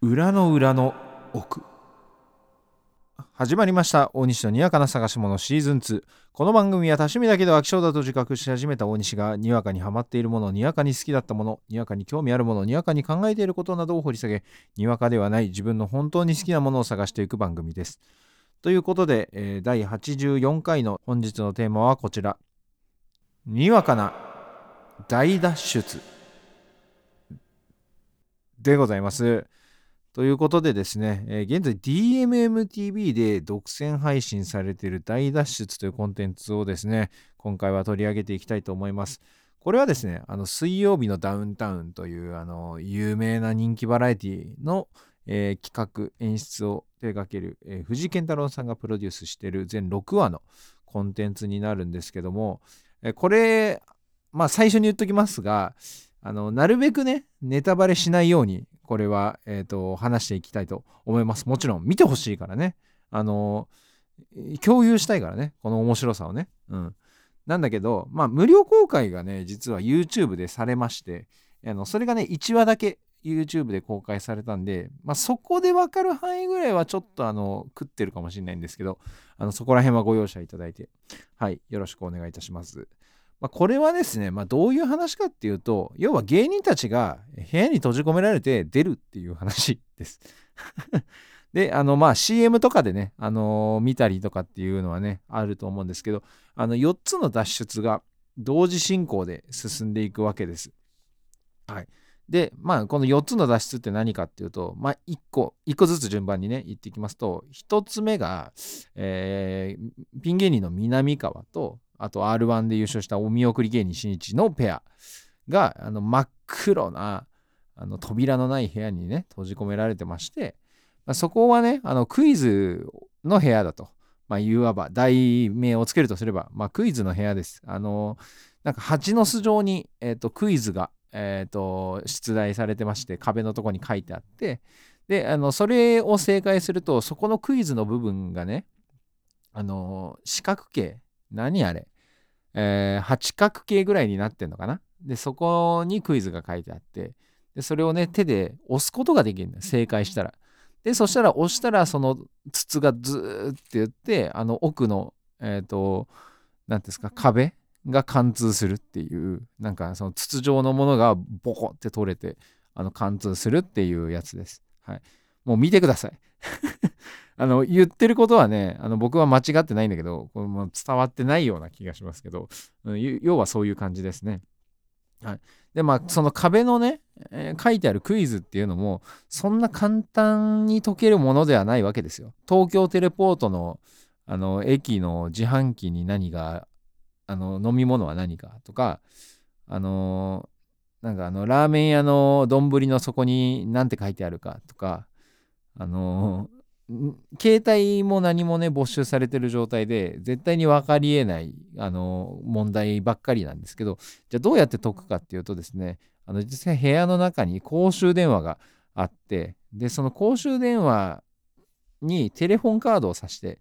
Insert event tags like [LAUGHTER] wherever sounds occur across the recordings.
裏の裏の奥。始まりました。大西のにわかな探し物シーズン2この番組は多趣味だけど飽き性だと自覚し始めた大西がにわかにハマっているものにわかに好きだったものにわかに興味あるものにわかに考えていることなどを掘り下げにわかではない自分の本当に好きなものを探していく番組です。ということで、えー第84回の本日のテーマはこちら。にわかな大脱出でございます。ということでですね、えー現在 DMMTV で独占配信されている大脱出というコンテンツをですね、今回は取り上げていきたいと思います。これはですね、あの水曜日のダウンタウンというあの有名な人気バラエティの、えー企画、演出を手掛ける、えー藤井健太郎さんがプロデュースしている全6話のコンテンツになるんですけども、えーこれ、まあ最初に言っときますが、あのなるべくね、ネタバレしないように、これは、えー、と話していきたいと思います。もちろん見てほしいからね。あの共有したいからね、この面白さをね。うん。なんだけど、まあ、無料公開がね、実は YouTube でされまして、あのそれがね、1話だけ YouTube で公開されたんで、まあ、そこで分かる範囲ぐらいはちょっとあの食ってるかもしれないんですけど、あのそこら辺はご容赦いただいて、はい、よろしくお願いいたします。まあ、これはですね、まあ、どういう話かっていうと、要は芸人たちが部屋に閉じ込められて出るっていう話です。[LAUGHS] で、あの、まあ CM とかでね、あのー見たりとかっていうのはね、あると思うんですけど、あの4つの脱出が同時進行で進んでいくわけです。はい。で、まあこの4つの脱出って何かっていうと、まあ1個、1個ずつ順番にね、言っていきますと、1つ目が、えーピン芸人の南川と、あと R1 で優勝したお見送り芸人しんいちのペアがあの真っ黒なあの扉のない部屋にね閉じ込められてまして、まあ、そこはねあのクイズの部屋だと、まあ、いわば題名をつけるとすれば、まあ、クイズの部屋です。あのなんか蜂の巣状に、えー、とクイズが、えー、と出題されてまして壁のとこに書いてあってであのそれを正解するとそこのクイズの部分がねあの四角形何あれ、えー八角形ぐらいになってんのかな？でそこにクイズが書いてあってでそれをね手で押すことができるんだよ。正解したら。でそしたら押したらその筒がズーって言ってあの奥のえっ、と何ですか壁が貫通するっていうなんかその筒状のものがボコって取れてあの貫通するっていうやつです。はい。もう見てくださいあの言ってることはねあの僕は間違ってないんだけどこれも伝わってないような気がしますけど、要はそういう感じですね。はい、でまあその壁のね、えー書いてあるクイズっていうのもそんな簡単に解けるものではないわけですよ。東京テレポートのあの駅の自販機に何があの飲み物は何かとかあのなんかあのラーメン屋の丼の底に何て書いてあるかとかあの携帯も何もね没収されてる状態で絶対に分かりえないあの問題ばっかりなんですけどじゃあどうやって解くかっていうとですねあの実際部屋の中に公衆電話があってでその公衆電話にテレフォンカードを挿して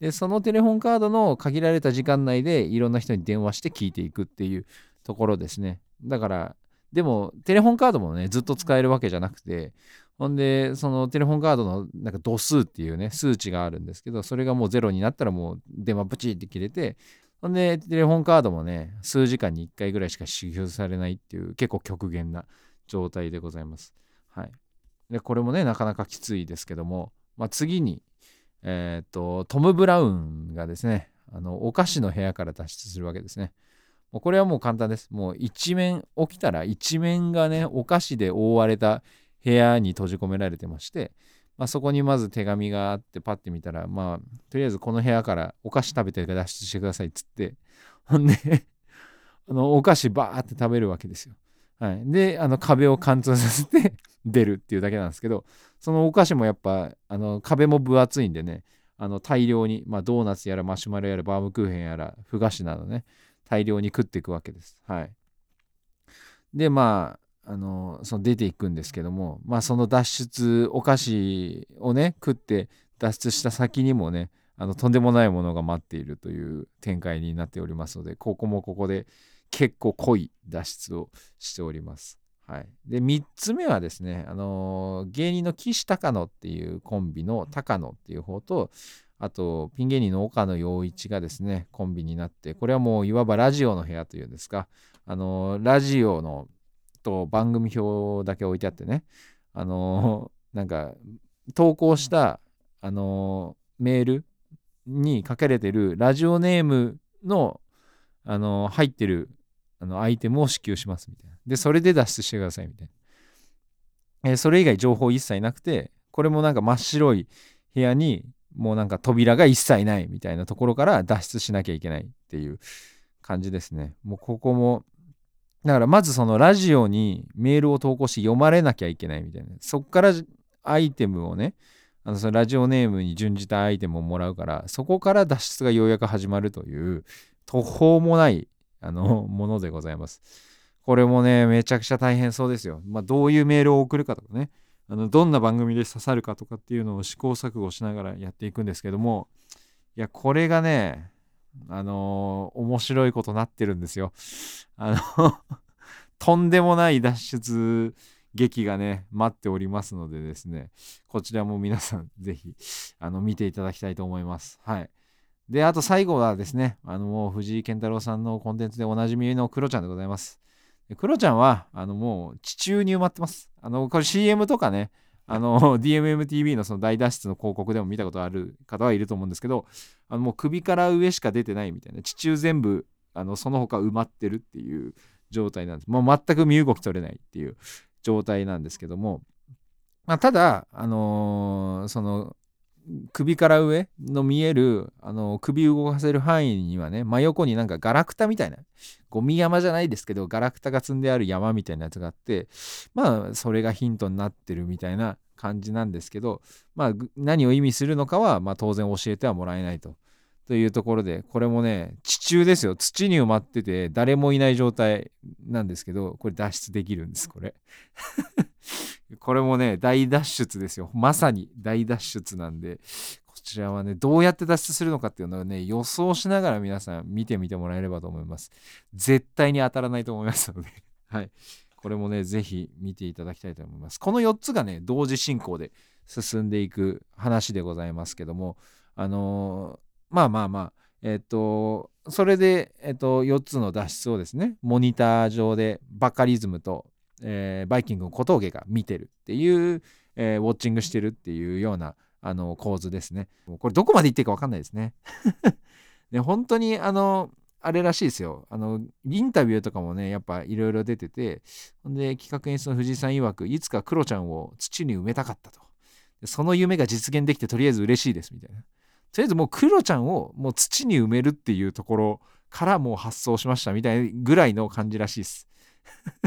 でそのテレフォンカードの限られた時間内でいろんな人に電話して聞いていくっていうところですね。だからでもテレフォンカードもねずっと使えるわけじゃなくてほんで、そのテレフォンカードのなんか度数っていうね、数値があるんですけど、それがもうゼロになったらもう電話ブチって切れて、ほんで、テレフォンカードもね、数時間に1回ぐらいしか支給されないっていう結構極限な状態でございます。はい。で、これもね、なかなかきついですけども、まあ、次に、えっ、と、トム・ブラウンがですね、あの、お菓子の部屋から脱出するわけですね。もうこれはもう簡単です。もう一面、起きたら一面がね、お菓子で覆われた部屋に閉じ込められてまして、まあ、そこにまず手紙があってパッて見たらまあとりあえずこの部屋からお菓子食べて脱出してくださいっつってほんであのお菓子バーって食べるわけですよ。はい、であの壁を貫通させて [LAUGHS] 出るっていうだけなんですけどそのお菓子もやっぱあの壁も分厚いんでねあの大量に、まあ、ドーナツやらマシュマロやらバームクーヘンやらふ菓子などね大量に食っていくわけです。はい、でまああのその出ていくんですけども、まあ、その脱出お菓子をね食って脱出した先にもねあのとんでもないものが待っているという展開になっておりますのでここもここで結構濃い脱出をしております。はい、で3つ目はですね、あのー、芸人の岸高野っていうコンビの高野っていう方とあとピン芸人の岡野陽一がですねコンビになってこれはもういわばラジオの部屋というんですか、あのー、ラジオのと番組表だけ置いてあってねあのー、なんか投稿した、あのメールに書かれてるラジオネームの、あの入ってるあのアイテムを支給しますみたいな。で、それで脱出してくださいみたいな。えー、それ以外情報一切なくて、これもなんか真っ白い部屋にもうなんか扉が一切ないみたいなところから脱出しなきゃいけないっていう感じですね。もうここも、だからまずそのラジオにメールを投稿し読まれなきゃいけないみたいな。そっからアイテムをね、あのそのラジオネームに準じたアイテムをもらうから、そこから脱出がようやく始まるという途方もないあのものでございます。これもね、めちゃくちゃ大変そうですよ。まあ、どういうメールを送るかとかね、あのどんな番組で刺さるかとかっていうのを試行錯誤しながらやっていくんですけども、いや、これがね、あのー、面白いことなってるんですよ。あの [LAUGHS] とんでもない脱出劇がね、待っておりますのでですね、こちらも皆さんぜひ、あの、見ていただきたいと思います。はい。で、あと最後はですね、あの、もう藤井健太郎さんのコンテンツでおなじみのクロちゃんでございます。クロちゃんは、あの、もう地中に埋まってます。あの、これ CM とかね、あの、[LAUGHS] DMMTV のその大脱出の広告でも見たことある方はいると思うんですけど、あの、もう首から上しか出てないみたいな、地中全部、あの、その他埋まってるっていう状態なんです。もう全く身動き取れないっていう状態なんですけども、まあ、ただ、あのー、その首から上の見える、あの首動かせる範囲にはね真横になんかガラクタみたいなゴミ山じゃないですけどガラクタが積んである山みたいなやつがあってまあそれがヒントになってるみたいな感じなんですけどまあ何を意味するのかは、まあ、当然教えてはもらえないと。というところで、これもね、地中ですよ。土に埋まってて、誰もいない状態なんですけど、これ脱出できるんです、これ。[LAUGHS] これもね、大脱出ですよ。まさに大脱出なんで、こちらはね、どうやって脱出するのかっていうのをね、予想しながら皆さん見てみてもらえればと思います。絶対に当たらないと思いますので、[LAUGHS] はい。これもね、ぜひ見ていただきたいと思います。この4つがね、同時進行で進んでいく話でございますけども、あのーまあまあまあ、えっ、と、それで、えっ、と、4つの脱出をですね、モニター上でバカリズムと、えー、バイキングの小峠が見てるっていう、えー、ウォッチングしてるっていうようなあの構図ですね。これどこまで言っていいか分かんないですね。で [LAUGHS] 本当にあのあれらしいですよ。あのインタビューとかもねやっぱいろいろ出ててほんで企画演出の藤井さん曰くいつかクロちゃんを土に埋めたかったと。その夢が実現できてとりあえず嬉しいですみたいな。とりあえずもうクロちゃんをもう土に埋めるっていうところからもう発想しましたみたいぐらいの感じらしいです。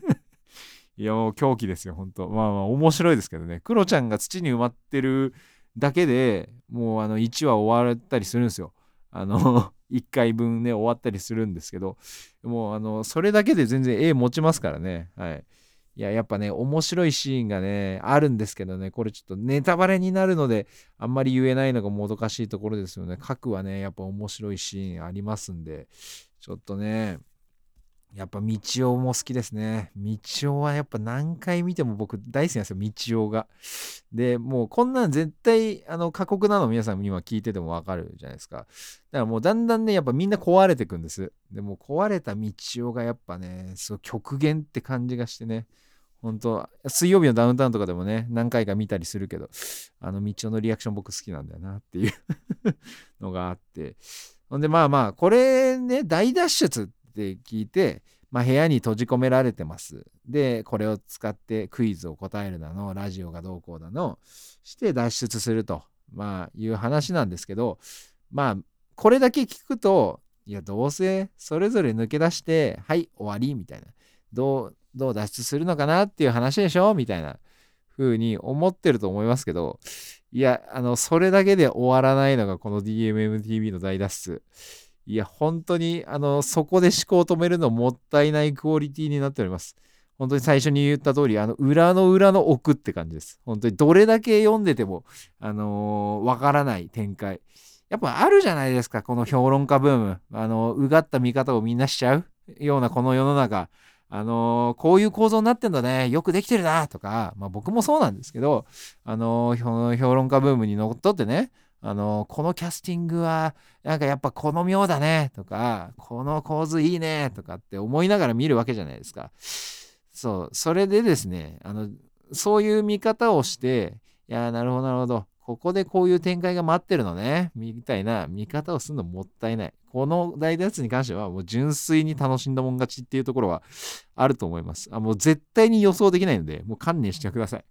[LAUGHS] いやもう狂気ですよ、本当まあまあ面白いですけどね。クロちゃんが土に埋まってるだけでもうあの1話終わったりするんですよ。あの [LAUGHS] 1回分ね終わったりするんですけどもうあのそれだけで全然絵持ちますからね。はい。いや、やっぱね、面白いシーンがね、あるんですけどね、これちょっとネタバレになるので、あんまり言えないのがもどかしいところですよね。核はね、やっぱ面白いシーンありますんで、ちょっとね、やっぱ道夫も好きですね。道夫はやっぱ何回見ても僕大好きなんですよ、道夫が。で、もうこんなん絶対あの過酷なの皆さん今聞いててもわかるじゃないですか。だからもうだんだんね、やっぱみんな壊れてくんです。でも壊れた道夫がやっぱね、そう極限って感じがしてね。本当水曜日のダウンタウンとかでもね、何回か見たりするけど、あの、道夫のリアクション僕好きなんだよなっていう [LAUGHS] のがあって。ほんで、まあまあ、これね、大脱出って聞いて、まあ、部屋に閉じ込められてます。で、これを使ってクイズを答えるだの、ラジオがどうこうだの、して脱出すると、まあ、いう話なんですけど、まあ、これだけ聞くと、いや、どうせそれぞれ抜け出して、はい、終わりみたいな。どう、どう脱出するのかなっていう話でしょみたいな風に思ってると思いますけど、いや、あの、それだけで終わらないのがこの DMMTV の大脱出。いや、本当に、あの、そこで思考を止めるのもったいないクオリティになっております。本当に最初に言った通り、あの、裏の裏の奥って感じです。本当にどれだけ読んでても、あのー、わからない展開。やっぱあるじゃないですか、この評論家ブーム。あの、うがった見方をみんなしちゃうようなこの世の中。あのー、こういう構造になってんだね。よくできてるな。とか、まあ僕もそうなんですけど、あのー、評論家ブームにのっとってね、あのこのキャスティングはなんかやっぱこの妙だね。とかこの構図いいね。とかって思いながら見るわけじゃないですか。そう。それでですねあのそういう見方をしていやなるほどなるほど。ここでこういう展開が待ってるのね。みたいな見方をするのもったいない。この大脱に関してはもう純粋に楽しんだもん勝ちっていうところはあると思います。あもう絶対に予想できないのでもう観念してください。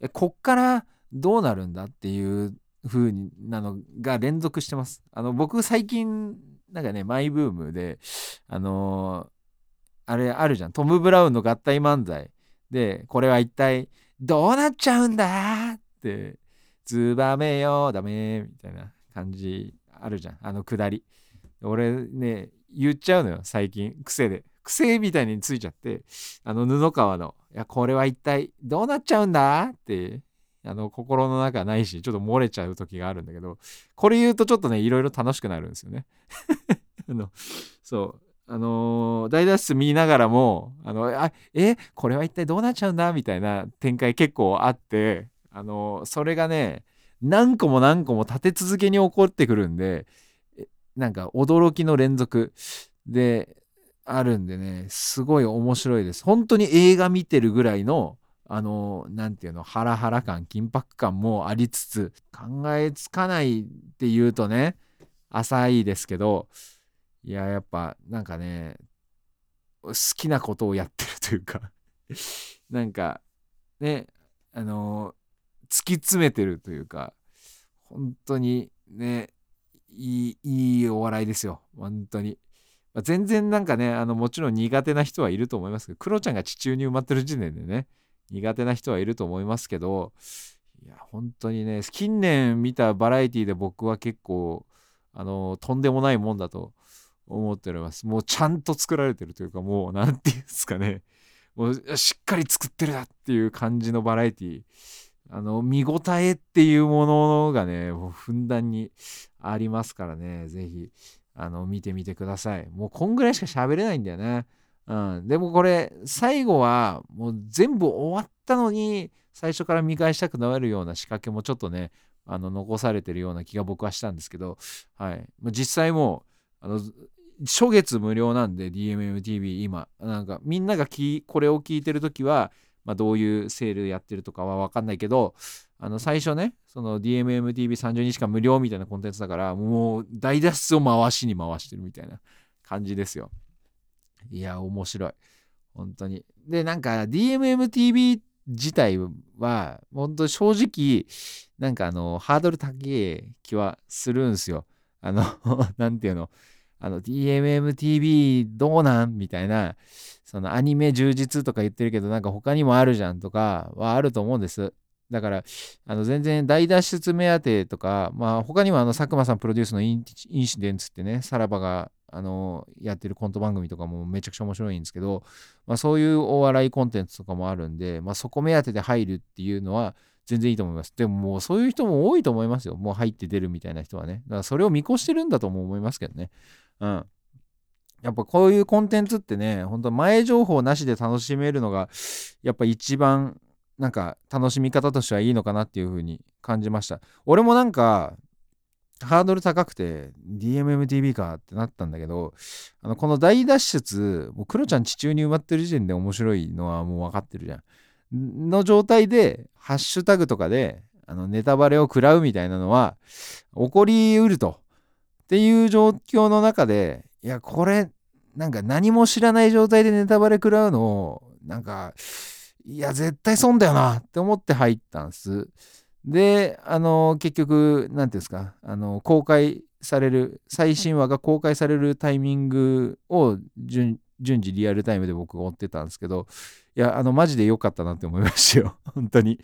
[LAUGHS] こっからどうなるんだっていう風なのが連続してます。あの僕最近なんかねマイブームであのー、あれあるじゃん。トム・ブラウンの合体漫才でこれは一体どうなっちゃうんだ？ってツバメよダメみたいな感じあるじゃんあのくだり。俺ね言っちゃうのよ最近癖で。癖みたいについちゃってあの布川の「いやこれは一体どうなっちゃうんだ?」ってあの心の中ないしちょっと漏れちゃう時があるんだけどこれ言うとちょっとねいろいろ楽しくなるんですよね。[LAUGHS] あのそうあのー、大脱出見ながらもあのあえこれは一体どうなっちゃうんだ？みたいな展開結構あってあのー、それがね何個も何個も立て続けに起こってくるんでなんか驚きの連続であるんでねすごい面白いです。本当に映画見てるぐらいのあの何て言うのハラハラ感緊迫感もありつつ考えつかないっていうとね浅いですけどいややっぱなんかね好きなことをやってるというか [LAUGHS] なんかねあの突き詰めてるというか本当にねいいいいお笑いですよ本当に。まあ、全然なんかねあのもちろん苦手な人はいると思いますけどクロちゃんが地中に埋まってる時点でね苦手な人はいると思いますけどいや本当にね近年見たバラエティで僕は結構あのとんでもないもんだと思っております。もうちゃんと作られてるというかもう何て言うんですかね。[LAUGHS] もうしっかり作ってるなっていう感じのバラエティあの見応えっていうものがねもうふんだんにありますからね。是非あの見てみてください。もうこんぐらいしか喋れないんだよね。うん、でもこれ最後はもう全部終わったのに最初から見返したくなるような仕掛けもちょっとねあの残されてるような気が僕はしたんですけど、はい、実際もうあの初月無料なんで DMMTV 今なんかみんながこれを聞いてる時は、まあ、どういうセールやってるとかは分かんないけどあの最初ねその DMMTV30 日間無料みたいなコンテンツだからもう大脱出を回しに回してるみたいな感じですよ。いや、面白い。本当に。で、なんか DMMTV 自体は、本当正直、なんかあの、ハードル高い気はするんすよ。あの、[LAUGHS] なんていうの、あの、DMMTV どうなん？みたいな、そのアニメ充実とか言ってるけど、なんか他にもあるじゃんとかはあると思うんです。だから、あの全然大脱出目当てとか、まあ他にもあの佐久間さんプロデュースのインシデンツってね、さらばがあのやってるコント番組とかもめちゃくちゃ面白いんですけど、まあ、そういうお笑いコンテンツとかもあるんで、まあ、そこ目当てで入るっていうのは全然いいと思います。でももうそういう人も多いと思いますよ。もう入って出るみたいな人はね。だからそれを見越してるんだとも思いますけどね。うん。やっぱこういうコンテンツってね、本当前情報なしで楽しめるのが、やっぱ一番なんか楽しみ方としてはいいのかなっていう風に感じました。俺もなんかハードル高くて DMMTV かってなったんだけどあのこの大脱出もうクロちゃん地中に埋まってる時点で面白いのはもう分かってるじゃんの状態でハッシュタグとかであのネタバレを食らうみたいなのは起こりうるとっていう状況の中でいやこれなんか何も知らない状態でネタバレ食らうのをなんかいや絶対損だよなって思って入ったんです。で、あの、結局、何ていうんですか、あの、公開される、最新話が公開されるタイミングを順順次リアルタイムで僕が追ってたんですけど、いや、あの、マジで良かったなって思いましたよ。[LAUGHS] 本当に。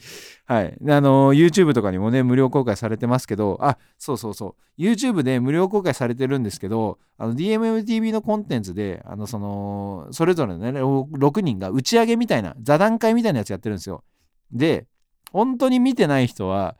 はい。あの、YouTube とかにもね、無料公開されてますけど、あ、そうそうそう。YouTube で無料公開されてるんですけど、あの、DMMTV のコンテンツで、あの、その、それぞれのね、6人が打ち上げみたいな、座談会みたいなやつやってるんですよ。で、本当に見てない人は、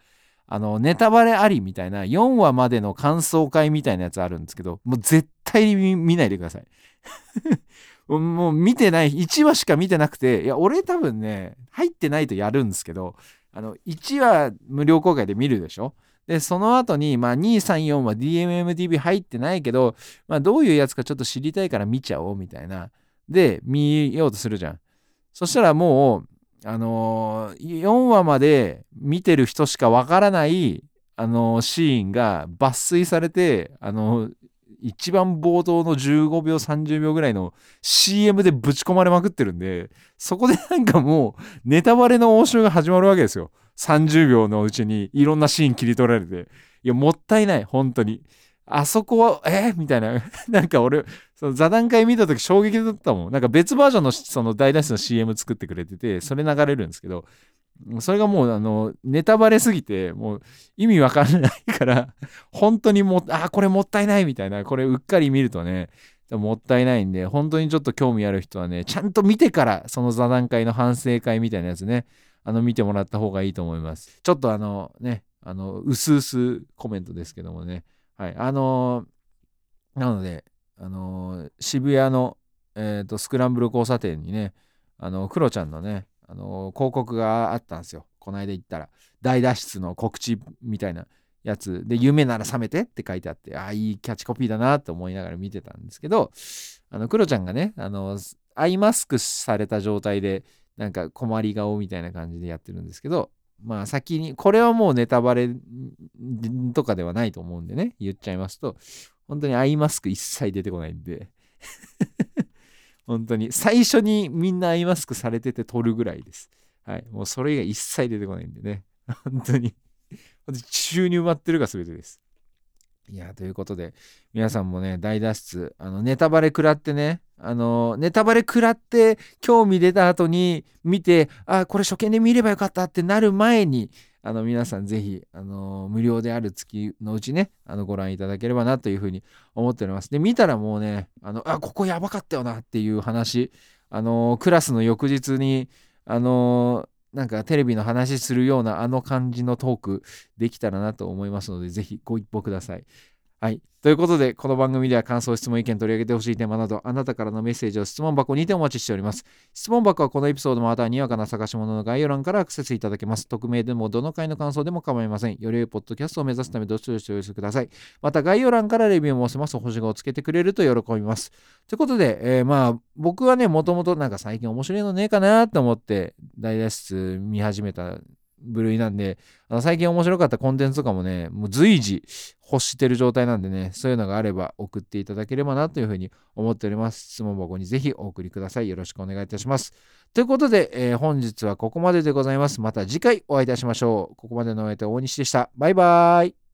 あの、ネタバレありみたいな4話までの感想会みたいなやつあるんですけど、もう絶対に見ないでください。[LAUGHS] もう見てない、1話しか見てなくて、いや、俺多分ね、入ってないとやるんですけど、あの、1話無料公開で見るでしょ？で、その後に、まあ、2、3、4は DMMTV 入ってないけど、まあ、どういうやつかちょっと知りたいから見ちゃおうみたいな。で、見ようとするじゃん。そしたらもう、あのー、4話まで見てる人しかわからない、あのー、シーンが抜粋されて、あのー、一番冒頭の15秒30秒ぐらいの CM でぶち込まれまくってるんでそこでなんかもうネタバレの応酬が始まるわけですよ。30秒のうちにいろんなシーン切り取られて。いやもったいない本当に。あそこはえみたいな。[LAUGHS] なんか俺その座談会見た時衝撃だったもん。なんか別バージョンのその大脱出の CM 作ってくれててそれ流れるんですけどそれがもうあのネタバレすぎてもう意味わかんないから本当にもあこれもったいないみたいなこれうっかり見るとねもったいないんで本当にちょっと興味ある人はねちゃんと見てからその座談会の反省会みたいなやつねあの見てもらった方がいいと思います。ちょっとあのねあの薄々コメントですけどもね。はいあの、なのであの、渋谷の、えーとスクランブル交差点にねあのクロちゃんのねあの広告があったんですよ。この間行ったら。大脱出の告知みたいなやつ。で「夢なら覚めて」って書いてあってああいいキャッチコピーだなと思いながら見てたんですけどあのクロちゃんがねあのアイマスクされた状態でなんか困り顔みたいな感じでやってるんですけどまあ先にこれはもうネタバレとかではないと思うんでね言っちゃいますと本当にアイマスク一切出てこないんで。本当に。最初にみんなアイマスクされてて撮るぐらいです。はい。もうそれ以外一切出てこないんでね。[LAUGHS] 本当に。地中に埋まってるが全てです。いや、ということで、皆さんもね、大脱出、あの、ネタバレ食らってね、あの、ネタバレ食らって、興味出た後に見て、あ、これ初見で見ればよかったってなる前に、あの皆さんぜひ、あの無料である月のうちね、あのご覧いただければなというふうに思っております。で、見たらもうね、あの、あ、ここやばかったよなっていう話、あのクラスの翌日に、あのなんかテレビの話するようなあの感じのトークできたらなと思いますので、ぜひご一報ください。はい。ということで、この番組では感想、質問、意見取り上げてほしいテーマなど、あなたからのメッセージを質問箱にてお待ちしております。質問箱はこのエピソードまたはにわかな探し物の概要欄からアクセスいただけます。匿名でもどの回の感想でも構いません。より良いポッドキャストを目指すため、どしどしお寄せください。また概要欄からレビューも押せます。星5をつけてくれると喜びます。ということで、えー、まあ、僕はね、もともとなんか最近面白いのねえかなと思って、大脱出見始めた部類なんで、あの最近面白かったコンテンツとかもね、もう随時欲してる状態なんでね、そういうのがあれば送っていただければなというふうに思っております。質問箱にぜひお送りください。よろしくお願いいたします。ということで、えー、本日はここまででございます。また次回お会いいたしましょう。ここまでのお相手は大西でした。バイバーイ。